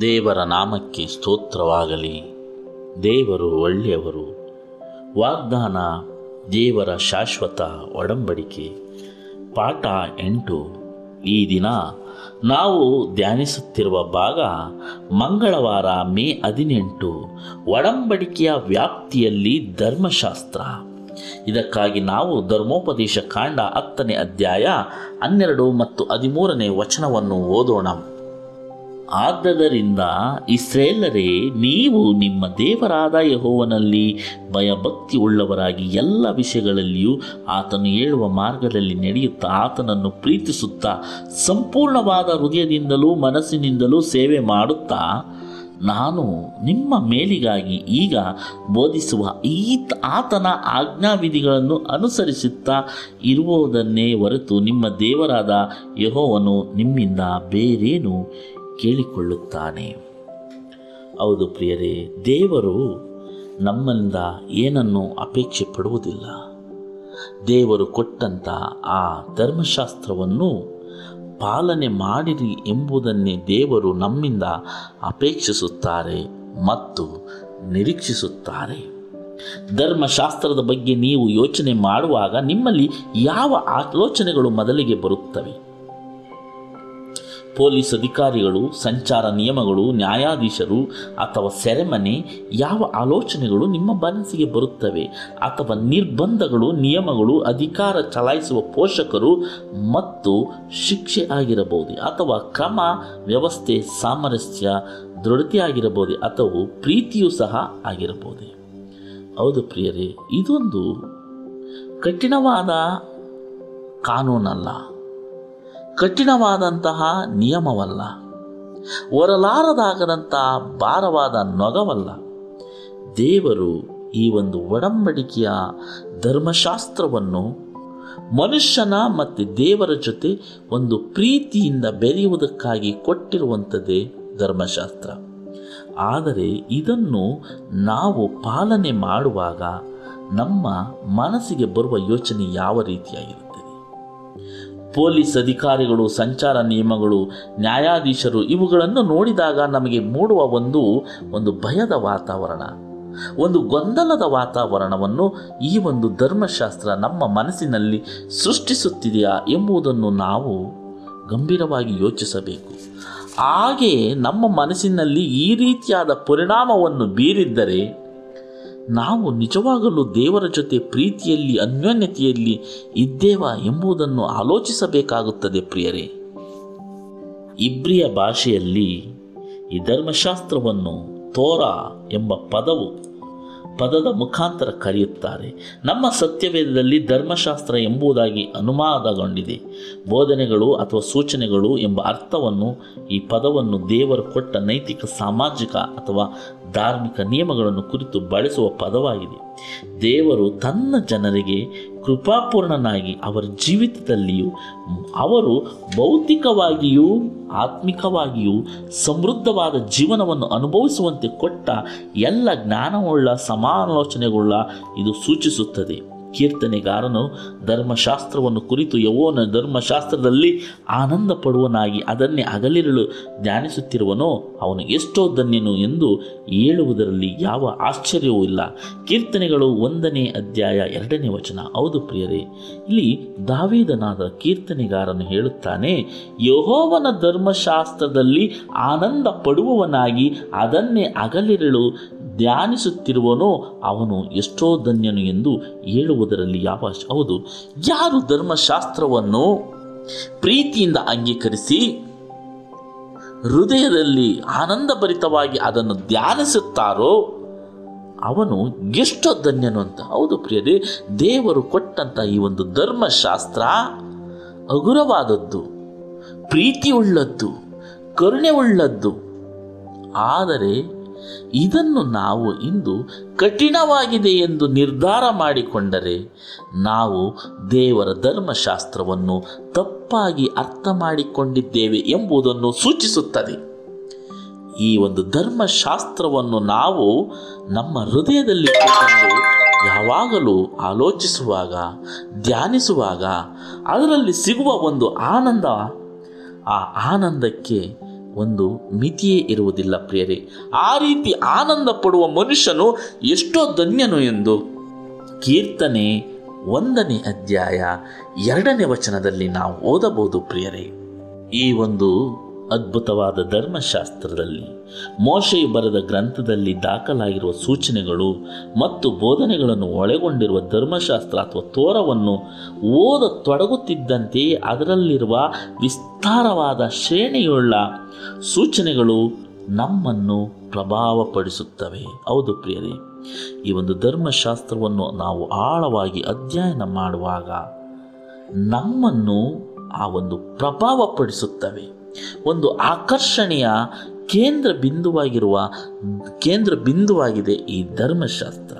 ದೇವರ ನಾಮಕ್ಕೆ ಸ್ತೋತ್ರವಾಗಲಿ. ದೇವರು ಒಳ್ಳೆಯವರು. ವಾಗ್ದಾನ ದೇವರ ಶಾಶ್ವತ ಒಡಂಬಡಿಕೆ. ಪಾಠ ಎಂಟು. ಈ ದಿನ ನಾವು ಧ್ಯಾನಿಸುತ್ತಿರುವ ಭಾಗ ಮಂಗಳವಾರ ಮೇ ಹದಿನೆಂಟು. ಒಡಂಬಡಿಕೆಯ ವ್ಯಾಪ್ತಿಯಲ್ಲಿ ಧರ್ಮಶಾಸ್ತ್ರ. ಇದಕ್ಕಾಗಿ ನಾವು ಧರ್ಮೋಪದೇಶ ಕಾಂಡ ಹತ್ತನೇ ಅಧ್ಯಾಯ ಹನ್ನೆರಡು ಮತ್ತು ಹದಿಮೂರನೇ ವಚನವನ್ನು ಓದೋಣ. ಆದ್ದರಿಂದ ಇಸ್ರೇಲರೇ, ನೀವು ನಿಮ್ಮ ದೇವರಾದ ಯಹೋವನಲ್ಲಿ ಭಯಭಕ್ತಿ ಉಳ್ಳವರಾಗಿ ಎಲ್ಲ ವಿಷಯಗಳಲ್ಲಿಯೂ ಆತನು ಹೇಳುವ ಮಾರ್ಗದಲ್ಲಿ ನಡೆಯುತ್ತಾ ಆತನನ್ನು ಪ್ರೀತಿಸುತ್ತಾ, ಸಂಪೂರ್ಣವಾದ ಹೃದಯದಿಂದಲೂ ಮನಸ್ಸಿನಿಂದಲೂ ಸೇವೆ ಮಾಡುತ್ತಾ ನಾನು ನಿಮ್ಮ ಮೇಲಿಗಾಗಿ ಈಗ ಬೋಧಿಸುವ ಈ ಆತನ ಆಜ್ಞಾವಿಧಿಗಳನ್ನು ಅನುಸರಿಸುತ್ತಾ ಇರುವುದನ್ನೇ ಹೊರತು ನಿಮ್ಮ ದೇವರಾದ ಯಹೋವನು ನಿಮ್ಮಿಂದ ಬೇರೇನು ಕೇಳಿಕೊಳ್ಳುತ್ತಾನೆ. ಹೌದು ಪ್ರಿಯರೇ, ದೇವರು ನಮ್ಮಿಂದ ಏನನ್ನು ಅಪೇಕ್ಷೆ ಪಡುವುದಿಲ್ಲ ದೇವರು ಕೊಟ್ಟಂಥ ಆ ಧರ್ಮಶಾಸ್ತ್ರವನ್ನು ಪಾಲನೆ ಮಾಡಿರಿ ಎಂಬುದನ್ನೇ ದೇವರು ನಮ್ಮಿಂದ ಅಪೇಕ್ಷಿಸುತ್ತಾರೆ ಮತ್ತು ನಿರೀಕ್ಷಿಸುತ್ತಾರೆ. ಧರ್ಮಶಾಸ್ತ್ರದ ಬಗ್ಗೆ ನೀವು ಯೋಚನೆ ಮಾಡುವಾಗ ನಿಮ್ಮಲ್ಲಿ ಯಾವ ಆಲೋಚನೆಗಳು ಮೊದಲಿಗೆ ಬರುತ್ತವೆ? ಪೊಲೀಸ್ ಅಧಿಕಾರಿಗಳು, ಸಂಚಾರ ನಿಯಮಗಳು, ನ್ಯಾಯಾಧೀಶರು ಅಥವಾ ಸೆರೆಮನೆ ಯಾವ ಆಲೋಚನೆಗಳು ನಿಮ್ಮ ಮನಸ್ಸಿಗೆ ಬರುತ್ತವೆ ಅಥವಾ ನಿರ್ಬಂಧಗಳು, ನಿಯಮಗಳು, ಅಧಿಕಾರ ಚಲಾಯಿಸುವ ಪೋಷಕರು ಮತ್ತು ಶಿಕ್ಷೆ ಆಗಿರಬಹುದು ಅಥವಾ ಕ್ರಮ, ವ್ಯವಸ್ಥೆ, ಸಾಮರಸ್ಯ, ದೃಢತೆ ಆಗಿರಬಹುದು ಅಥವಾ ಪ್ರೀತಿಯೂ ಸಹ ಆಗಿರಬಹುದು. ಹೌದು ಪ್ರಿಯರೇ, ಇದೊಂದು ಕಠಿಣವಾದ ಕಾನೂನಲ್ಲ. ಕಠಿಣವಾದಂತಹ ನಿಯಮವಲ್ಲ. ಹೊರಲಾರದಾಗದಂತಹ ಭಾರವಾದ ನೊಗವಲ್ಲ. ದೇವರು ಈ ಒಂದು ಒಡಂಬಡಿಕೆಯ ಧರ್ಮಶಾಸ್ತ್ರವನ್ನು ಮನುಷ್ಯನ ಮತ್ತು ದೇವರ ಜೊತೆ ಒಂದು ಪ್ರೀತಿಯಿಂದ ಬೆರೆಯುವುದಕ್ಕಾಗಿ ಕೊಟ್ಟಿರುವಂಥದ್ದೇ ಧರ್ಮಶಾಸ್ತ್ರ. ಆದರೆ ಇದನ್ನು ನಾವು ಪಾಲನೆ ಮಾಡುವಾಗ ನಮ್ಮ ಮನಸ್ಸಿಗೆ ಬರುವ ಯೋಚನೆ ಯಾವ ರೀತಿಯಾಗಿರುತ್ತದೆ? ಪೊಲೀಸ್ ಅಧಿಕಾರಿಗಳು, ಸಂಚಾರ ನಿಯಮಗಳು, ನ್ಯಾಯಾಧೀಶರು ಇವುಗಳನ್ನು ನೋಡಿದಾಗ ನಮಗೆ ಮೂಡುವ ಒಂದು ಒಂದು ಭಯದ ವಾತಾವರಣ. ಒಂದು ಗೊಂದಲದ ವಾತಾವರಣವನ್ನು ಈ ಒಂದು ಧರ್ಮಶಾಸ್ತ್ರ ನಮ್ಮ ಮನಸ್ಸಿನಲ್ಲಿ ಸೃಷ್ಟಿಸುತ್ತಿದೆಯಾ ಎಂಬುದನ್ನು ನಾವು ಗಂಭೀರವಾಗಿ ಯೋಚಿಸಬೇಕು. ಹಾಗೆ ನಮ್ಮ ಮನಸ್ಸಿನಲ್ಲಿ ಈ ರೀತಿಯಾದ ಪರಿಣಾಮವನ್ನು ಬೀರಿದ್ದರೆ ನಾವು ನಿಜವಾಗಲೂ ದೇವರ ಜೊತೆ ಪ್ರೀತಿಯಲ್ಲಿ, ಅನ್ಯೋನ್ಯತೆಯಲ್ಲಿ ಇದ್ದೇವಾ ಎಂಬುದನ್ನು ಆಲೋಚಿಸಬೇಕಾಗುತ್ತದೆ ಪ್ರಿಯರೇ. ಇಬ್ರಿಯ ಭಾಷೆಯಲ್ಲಿ ಈ ಧರ್ಮಶಾಸ್ತ್ರವನ್ನು ತೋರಾ ಎಂಬ ಪದವು ಪದದ ಮುಖಾಂತರ ಕರೆಯುತ್ತಾರೆ. ನಮ್ಮ ಸತ್ಯವೇದದಲ್ಲಿ ಧರ್ಮಶಾಸ್ತ್ರ ಎಂಬುದಾಗಿ ಅನುವಾದಗೊಂಡಿದೆ. ಬೋಧನೆಗಳು ಅಥವಾ ಸೂಚನೆಗಳು ಎಂಬ ಅರ್ಥವನ್ನು ಈ ಪದವನ್ನು ದೇವರು ಕೊಟ್ಟ ನೈತಿಕ, ಸಾಮಾಜಿಕ ಅಥವಾ ಧಾರ್ಮಿಕ ನಿಯಮಗಳನ್ನು ಕುರಿತು ಬಳಸುವ ಪದವಾಗಿದೆ. ದೇವರು ತನ್ನ ಜನರಿಗೆ ಕೃಪಾಪೂರ್ಣನಾಗಿ ಅವರ ಜೀವಿತದಲ್ಲಿಯೂ, ಅವರು ಭೌತಿಕವಾಗಿಯೂ, ಆತ್ಮಿಕವಾಗಿಯೂ ಸಮೃದ್ಧವಾದ ಜೀವನವನ್ನು ಅನುಭವಿಸುವಂತೆ ಕೊಟ್ಟ ಎಲ್ಲ ಜ್ಞಾನವುಳ್ಳ, ಸಮಾಲೋಚನೆಗುಳ್ಳ ಇದು ಸೂಚಿಸುತ್ತದೆ. ಕೀರ್ತನೆಗಾರನು ಧರ್ಮಶಾಸ್ತ್ರವನ್ನು ಕುರಿತು ಯವೋನ ಧರ್ಮಶಾಸ್ತ್ರದಲ್ಲಿ ಆನಂದ ಪಡುವನಾಗಿ ಅದನ್ನೇ ಹಗಲಿರಲು ಧ್ಯಾನಿಸುತ್ತಿರುವನೋ, ಅವನು ಎಷ್ಟೋ ಧನ್ಯನು ಎಂದು ಹೇಳುವುದರಲ್ಲಿ ಯಾವ ಆಶ್ಚರ್ಯವೂ ಇಲ್ಲ. ಕೀರ್ತನೆಗಳು ಒಂದನೇ ಅಧ್ಯಾಯ ಎರಡನೇ ವಚನ. ಹೌದು ಪ್ರಿಯರೇ, ಇಲ್ಲಿ ದಾವೇದನಾದ ಕೀರ್ತನೆಗಾರನು ಹೇಳುತ್ತಾನೆ, ಯಹೋವನ ಧರ್ಮಶಾಸ್ತ್ರದಲ್ಲಿ ಆನಂದ ಪಡುವವನಾಗಿ ಅದನ್ನೇ ಹಗಲಿರಲು ಧ್ಯಾನಿಸುತ್ತಿರುವನೋ ಅವನು ಎಷ್ಟೋ ಧನ್ಯನು ಎಂದು ಹೇಳುವುದರಲ್ಲಿ ಯಾವ ಹೌದು. ಯಾರು ಧರ್ಮಶಾಸ್ತ್ರವನ್ನು ಪ್ರೀತಿಯಿಂದ ಅಂಗೀಕರಿಸಿ ಹೃದಯದಲ್ಲಿ ಆನಂದಭರಿತವಾಗಿ ಅದನ್ನು ಧ್ಯಾನಿಸುತ್ತಾರೋ ಅವನು ಎಷ್ಟೋ ಧನ್ಯನು ಅಂತ. ಹೌದು ಪ್ರಿಯರೇ, ದೇವರು ಕೊಟ್ಟಂಥ ಈ ಒಂದು ಧರ್ಮಶಾಸ್ತ್ರ ಹಗುರವಾದದ್ದು, ಪ್ರೀತಿಯುಳ್ಳದ್ದು ಕರುಣೆ ಉಳ್ಳದ್ದು ಆದರೆ ಇದನ್ನು ನಾವು ಇಂದು ಕಠಿಣವಾಗಿದೆ ಎಂದು ನಿರ್ಧಾರ ಮಾಡಿಕೊಂಡರೆ ನಾವು ದೇವರ ಧರ್ಮಶಾಸ್ತ್ರವನ್ನು ತಪ್ಪಾಗಿ ಅರ್ಥ ಮಾಡಿಕೊಂಡಿದ್ದೇವೆ ಎಂಬುದನ್ನು ಸೂಚಿಸುತ್ತದೆ. ಈ ಒಂದು ಧರ್ಮಶಾಸ್ತ್ರವನ್ನು ನಾವು ನಮ್ಮ ಹೃದಯದಲ್ಲಿ ಯಾವಾಗಲೂ ಆಲೋಚಿಸುವಾಗ, ಧ್ಯಾನಿಸುವಾಗ ಅದರಲ್ಲಿ ಸಿಗುವ ಒಂದು ಆನಂದ, ಆ ಆನಂದಕ್ಕೆ ಒಂದು ಮಿತಿಯೇ ಇರುವುದಿಲ್ಲ ಪ್ರಿಯರೇ. ಆ ರೀತಿ ಆನಂದ ಪಡುವ ಮನುಷ್ಯನು ಎಷ್ಟೋ ಧನ್ಯನು ಎಂದು ಕೀರ್ತನೆ ಒಂದನೇ ಅಧ್ಯಾಯ ಎರಡನೇ ವಚನದಲ್ಲಿ ನಾವು ಓದಬಹುದು ಪ್ರಿಯರೇ. ಈ ಒಂದು ಅದ್ಭುತವಾದ ಧರ್ಮಶಾಸ್ತ್ರದಲ್ಲಿ ಮೋಶೆಯು ಬರೆದ ಗ್ರಂಥದಲ್ಲಿ ದಾಖಲಾಗಿರುವ ಸೂಚನೆಗಳು ಮತ್ತು ಬೋಧನೆಗಳನ್ನು ಒಳಗೊಂಡಿರುವ ಧರ್ಮಶಾಸ್ತ್ರ ಅಥವಾ ತೋರವನ್ನು ಓದ ತೊಡಗುತ್ತಿದ್ದಂತೆಯೇ ಅದರಲ್ಲಿರುವ ವಿಸ್ತಾರವಾದ ಶ್ರೇಣಿಯುಳ್ಳ ಸೂಚನೆಗಳು ನಮ್ಮನ್ನು ಪ್ರಭಾವಪಡಿಸುತ್ತವೆ. ಹೌದು ಪ್ರಿಯರೇ, ಈ ಒಂದು ಧರ್ಮಶಾಸ್ತ್ರವನ್ನು ನಾವು ಆಳವಾಗಿ ಅಧ್ಯಯನ ಮಾಡುವಾಗ ನಮ್ಮನ್ನು ಆ ಒಂದು ಪ್ರಭಾವಪಡಿಸುತ್ತವೆ. ಒಂದು ಆಕರ್ಷಣೆಯ ಕೇಂದ್ರ ಬಿಂದುವಾಗಿರುವ, ಕೇಂದ್ರ ಬಿಂದುವಾಗಿದೆ ಈ ಧರ್ಮಶಾಸ್ತ್ರ.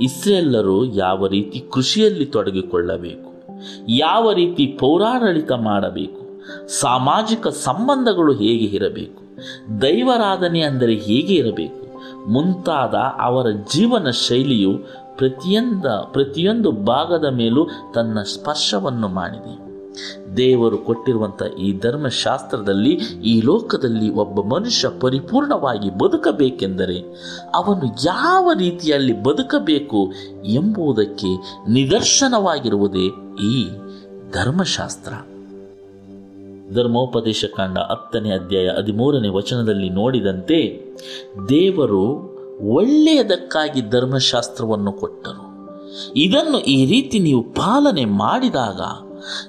ಇಸ್ರೇಲ್ಲರೂ ಯಾವ ರೀತಿ ಕೃಷಿಯಲ್ಲಿ ತೊಡಗಿಕೊಳ್ಳಬೇಕು, ಯಾವ ರೀತಿ ಪೌರಾಡಳಿತ ಮಾಡಬೇಕು, ಸಾಮಾಜಿಕ ಸಂಬಂಧಗಳು ಹೇಗೆ ಇರಬೇಕು, ದೈವರಾಧನೆ ಅಂದರೆ ಹೇಗೆ ಇರಬೇಕು, ಮುಂತಾದ ಅವರ ಜೀವನ ಶೈಲಿಯು ಪ್ರತಿಯೊಂದ, ಪ್ರತಿಯೊಂದು ಭಾಗದ ಮೇಲೂ ತನ್ನ ಸ್ಪರ್ಶವನ್ನು ಮಾಡಿದೆ. ದೇವರು ಕೊಟ್ಟಿರುವಂಥ ಈ ಧರ್ಮಶಾಸ್ತ್ರದಲ್ಲಿ ಈ ಲೋಕದಲ್ಲಿ ಒಬ್ಬ ಮನುಷ್ಯ ಪರಿಪೂರ್ಣವಾಗಿ ಬದುಕಬೇಕೆಂದರೆ ಅವನು ಯಾವ ರೀತಿಯಲ್ಲಿ ಬದುಕಬೇಕು ಎಂಬುದಕ್ಕೆ ನಿದರ್ಶನವಾಗಿರುವುದೇ ಈ ಧರ್ಮಶಾಸ್ತ್ರ. ಧರ್ಮೋಪದೇಶ ಕಾಂಡ ಹತ್ತನೇ ಅಧ್ಯಾಯ ಹದಿಮೂರನೇ ವಚನದಲ್ಲಿ ನೋಡಿದಂತೆ ದೇವರು ಒಳ್ಳೆಯದಕ್ಕಾಗಿ ಧರ್ಮಶಾಸ್ತ್ರವನ್ನು ಕೊಟ್ಟರು ಇದನ್ನು ಈ ರೀತಿ ನೀವು ಪಾಲನೆ ಮಾಡಿದಾಗ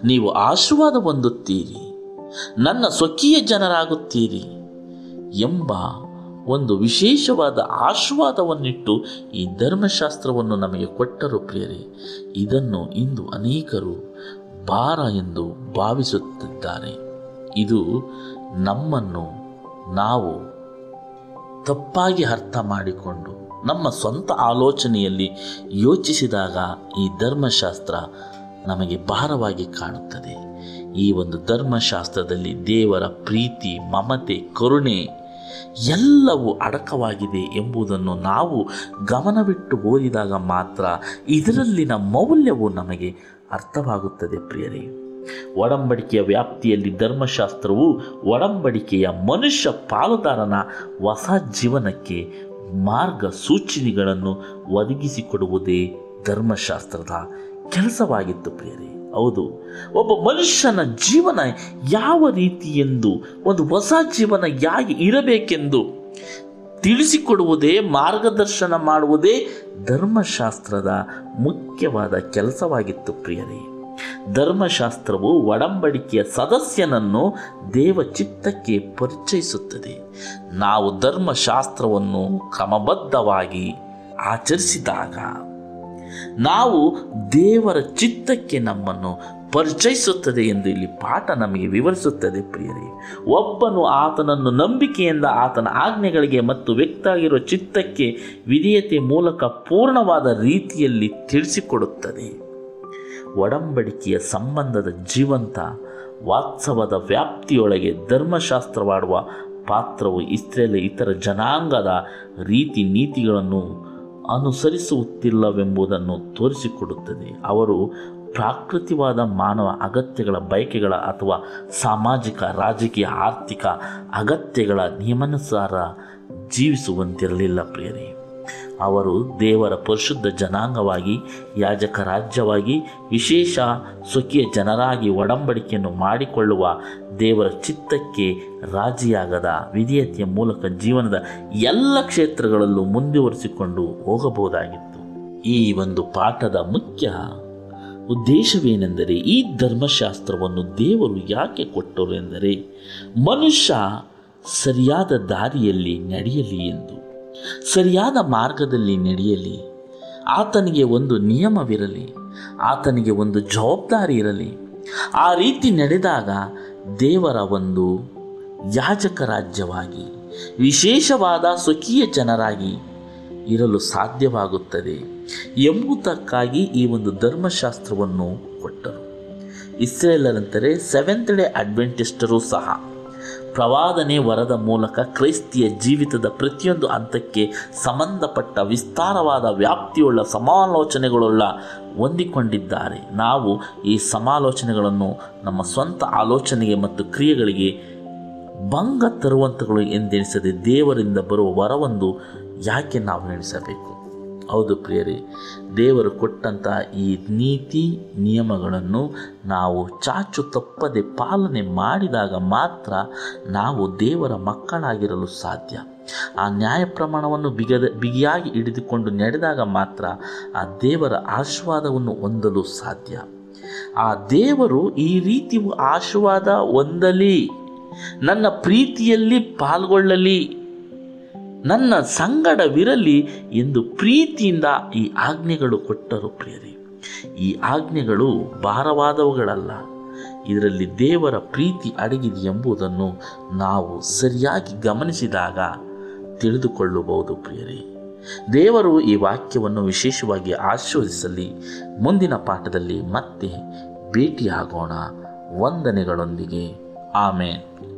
ನೀವು ಆಶೀರ್ವಾದ ಹೊಂದುತ್ತೀರಿ. ನನ್ನ ಸ್ವಕೀಯ ಜನರಾಗುತ್ತೀರಿ ಎಂಬ ಒಂದು ವಿಶೇಷವಾದ ಆಶೀರ್ವಾದವನ್ನಿಟ್ಟು ಈ ಧರ್ಮಶಾಸ್ತ್ರವನ್ನು ನಮಗೆ ಕೊಟ್ಟರು ಪ್ರಿಯರೇ. ಇದನ್ನು ಇಂದು ಅನೇಕರು ಭಾರ ಎಂದು ಭಾವಿಸುತ್ತಿದ್ದಾರೆ. ಇದು ನಮ್ಮನ್ನು ನಾವು ತಪ್ಪಾಗಿ ಅರ್ಥ ಮಾಡಿಕೊಂಡು ನಮ್ಮ ಸ್ವಂತ ಆಲೋಚನೆಯಲ್ಲಿ ಯೋಚಿಸಿದಾಗ ಈ ಧರ್ಮಶಾಸ್ತ್ರ ನಮಗೆ ಭಾರವಾಗಿ ಕಾಣುತ್ತದೆ. ಈ ಒಂದು ಧರ್ಮಶಾಸ್ತ್ರದಲ್ಲಿ ದೇವರ ಪ್ರೀತಿ, ಮಮತೆ, ಕರುಣೆ ಎಲ್ಲವೂ ಅಡಕವಾಗಿದೆ ಎಂಬುದನ್ನು ನಾವು ಗಮನವಿಟ್ಟು ಓದಿದಾಗ ಮಾತ್ರ ಇದರಲ್ಲಿನ ಮೌಲ್ಯವು ನಮಗೆ ಅರ್ಥವಾಗುತ್ತದೆ ಪ್ರಿಯರೇ. ಒಡಂಬಡಿಕೆಯ ವ್ಯಾಪ್ತಿಯಲ್ಲಿ ಧರ್ಮಶಾಸ್ತ್ರವು ಒಡಂಬಡಿಕೆಯ ಮನುಷ್ಯ ಪಾಲುದಾರನ ಹೊಸ ಜೀವನಕ್ಕೆ ಮಾರ್ಗ ಸೂಚನೆಗಳನ್ನು ಒದಗಿಸಿಕೊಡುವುದೇ ಧರ್ಮಶಾಸ್ತ್ರದ ಕೆಲಸವಾಗಿತ್ತು ಪ್ರಿಯರೇ. ಹೌದು, ಒಬ್ಬ ಮನುಷ್ಯನ ಜೀವನ ಯಾವ ರೀತಿ ಎಂದು ಒಂದು ಹೊಸ ಜೀವನ ಯಾಗಿ ಇರಬೇಕೆಂದು ತಿಳಿಸಿಕೊಡುವುದೇ, ಮಾರ್ಗದರ್ಶನ ಮಾಡುವುದೇ ಧರ್ಮಶಾಸ್ತ್ರದ ಮುಖ್ಯವಾದ ಕೆಲಸವಾಗಿತ್ತು ಪ್ರಿಯರೇ. ಧರ್ಮಶಾಸ್ತ್ರವು ಒಡಂಬಡಿಕೆಯ ಸದಸ್ಯನನ್ನು ದೇವ ಚಿತ್ತಕ್ಕೆ ಪರಿಚಯಿಸುತ್ತದೆ. ನಾವು ಧರ್ಮಶಾಸ್ತ್ರವನ್ನು ಕ್ರಮಬದ್ಧವಾಗಿ ಆಚರಿಸಿದಾಗ ನಾವು ದೇವರ ಚಿತ್ತಕ್ಕೆ ನಮ್ಮನ್ನು ಪರಿಚಯಿಸುತ್ತದೆ ಎಂದು ಇಲ್ಲಿ ಪಾಠ ನಮಗೆ ವಿವರಿಸುತ್ತದೆ ಪ್ರಿಯರೇ. ಒಬ್ಬನು ಆತನನ್ನು ನಂಬಿಕೆಯಿಂದ ಆತನ ಆಜ್ಞೆಗಳಿಗೆ ಮತ್ತು ವ್ಯಕ್ತಾಗಿರುವ ಚಿತ್ತಕ್ಕೆ ವಿಧೇಯತೆ ಮೂಲಕ ಪೂರ್ಣವಾದ ರೀತಿಯಲ್ಲಿ ತಿಳಿಸಿಕೊಡುತ್ತದೆ. ಒಡಂಬಡಿಕೆಯ ಸಂಬಂಧದ ಜೀವಂತ, ವಾತ್ಸವದ ವ್ಯಾಪ್ತಿಯೊಳಗೆ ಧರ್ಮಶಾಸ್ತ್ರವಾಡುವ ಪಾತ್ರವು ಇಸ್ರೇಲ್ ಇತರ ಜನಾಂಗದ ರೀತಿ ನೀತಿಗಳನ್ನು ಅನುಸರಿಸುತ್ತಿಲ್ಲವೆಂಬುದನ್ನು ತೋರಿಸಿಕೊಡುತ್ತದೆ. ಅವರು ಪ್ರಾಕೃತಿವಾದ ಮಾನವ ಅಗತ್ಯಗಳ ಬಯಕೆಗಳ ಅಥವಾ ಸಾಮಾಜಿಕ, ರಾಜಕೀಯ, ಆರ್ಥಿಕ ಅಗತ್ಯಗಳ ನಿಯಮಾನುಸಾರ ಜೀವಿಸುವಂತಿರಲಿಲ್ಲ ಪ್ರಿಯರೇ. ಅವರು ದೇವರ ಪರಿಶುದ್ಧ ಜನಾಂಗವಾಗಿ ಯಾಜಕ ರಾಜ್ಯವಾಗಿ ವಿಶೇಷ ಸ್ವಕೀಯ ಜನರಾಗಿ ಒಡಂಬಡಿಕೆಯನ್ನು ಮಾಡಿಕೊಳ್ಳುವ ದೇವರ ಚಿತ್ತಕ್ಕೆ ರಾಜಿಯಾಗದ ವಿಧೇಯತೆಯ ಮೂಲಕ ಜೀವನದ ಎಲ್ಲ ಕ್ಷೇತ್ರಗಳಲ್ಲೂ ಮುಂದುವರಿಸಿಕೊಂಡು ಹೋಗಬಹುದಾಗಿತ್ತು. ಈ ಒಂದು ಪಾಠದ ಮುಖ್ಯ ಉದ್ದೇಶವೇನೆಂದರೆ ಈ ಧರ್ಮಶಾಸ್ತ್ರವನ್ನು ದೇವರು ಯಾಕೆ ಕೊಟ್ಟರು ಎಂದರೆ ಮನುಷ್ಯ ಸರಿಯಾದ ದಾರಿಯಲ್ಲಿ ನಡೆಯಲಿ ಎಂದು. ಸರಿಯಾದ ಮಾರ್ಗದಲ್ಲಿ ನಡೆಯಲಿ. ಆತನಿಗೆ ಒಂದು ನಿಯಮವಿರಲಿ. ಆತನಿಗೆ ಒಂದು ಜವಾಬ್ದಾರಿ ಇರಲಿ. ಆ ರೀತಿ ನಡೆದಾಗ ದೇವರ ಒಂದು ಯಾಜಕ ರಾಜ್ಯವಾಗಿ, ವಿಶೇಷವಾದ ಸ್ವಕೀಯ ಜನರಾಗಿ ಇರಲು ಸಾಧ್ಯವಾಗುತ್ತದೆ ಎಂಬುದಕ್ಕಾಗಿ ಈ ಒಂದು ಧರ್ಮಶಾಸ್ತ್ರವನ್ನು ಕೊಟ್ಟರು. ಇಸ್ರೇಲರಂತರೆ ಸೆವೆಂತ್ ಡೇ ಅಡ್ವೆಂಟಿಸ್ಟರು ಸಹ ಪ್ರವಾದನೆ ವರದ ಮೂಲಕ ಕ್ರೈಸ್ತಿಯ ಜೀವಿತದ ಪ್ರತಿಯೊಂದು ಹಂತಕ್ಕೆ ಸಂಬಂಧಪಟ್ಟ ವಿಸ್ತಾರವಾದ ವ್ಯಾಪ್ತಿಯುಳ್ಳ ಸಮಾಲೋಚನೆಗಳುಳ್ಳ ಹೊಂದಿಕೊಂಡಿದ್ದಾರೆ. ನಾವು ಈ ಸಮಾಲೋಚನೆಗಳನ್ನು ನಮ್ಮ ಸ್ವಂತ ಆಲೋಚನೆಗೆ ಮತ್ತು ಕ್ರಿಯೆಗಳಿಗೆ ಭಂಗ ತರುವಂಥಗಳು ಎಂದೆನಿಸದೆ ದೇವರಿಂದ ಬರುವ ವರವೊಂದು ಯಾಕೆ ನಾವು ಎಣಿಸಬೇಕು ಹೌದು ಪ್ರಿಯರೇ, ದೇವರು ಕೊಟ್ಟಂಥ ಈ ನೀತಿ ನಿಯಮಗಳನ್ನು ನಾವು ಚಾಚು ತಪ್ಪದೆ ಪಾಲನೆ ಮಾಡಿದಾಗ ಮಾತ್ರ ನಾವು ದೇವರ ಮಕ್ಕಳಾಗಿರಲು ಸಾಧ್ಯ. ಆ ನ್ಯಾಯ ಪ್ರಮಾಣವನ್ನು ಬಿಗದ, ಬಿಗಿಯಾಗಿ ಹಿಡಿದುಕೊಂಡು ನಡೆದಾಗ ಮಾತ್ರ ಆ ದೇವರ ಆಶೀರ್ವಾದವನ್ನು ಹೊಂದಲು ಸಾಧ್ಯ. ಆ ದೇವರು ಈ ರೀತಿ ಆಶೀರ್ವಾದ ಹೊಂದಲಿ, ನನ್ನ ಪ್ರೀತಿಯಲ್ಲಿ ಪಾಲ್ಗೊಳ್ಳಲಿ. ನನ್ನ ಸಂಗಡವಿರಲಿ ಎಂದು ಪ್ರೀತಿಯಿಂದ ಈ ಆಜ್ಞೆಗಳು ಕೊಟ್ಟರು ಪ್ರಿಯರಿ. ಈ ಆಜ್ಞೆಗಳು ಭಾರವಾದವುಗಳಲ್ಲ. ಇದರಲ್ಲಿ ದೇವರ ಪ್ರೀತಿ ಅಡಗಿದೆ ಎಂಬುದನ್ನು ನಾವು ಸರಿಯಾಗಿ ಗಮನಿಸಿದಾಗ ತಿಳಿದುಕೊಳ್ಳಬಹುದು ಪ್ರಿಯರಿ. ದೇವರು ಈ ವಾಕ್ಯವನ್ನು ವಿಶೇಷವಾಗಿ ಆಶ್ವಾಸಿಸಲಿ ಮುಂದಿನ ಪಾಠದಲ್ಲಿ ಮತ್ತೆ ಭೇಟಿಯಾಗೋಣ. ವಂದನೆಗಳೊಂದಿಗೆ. ಆಮೇನ್.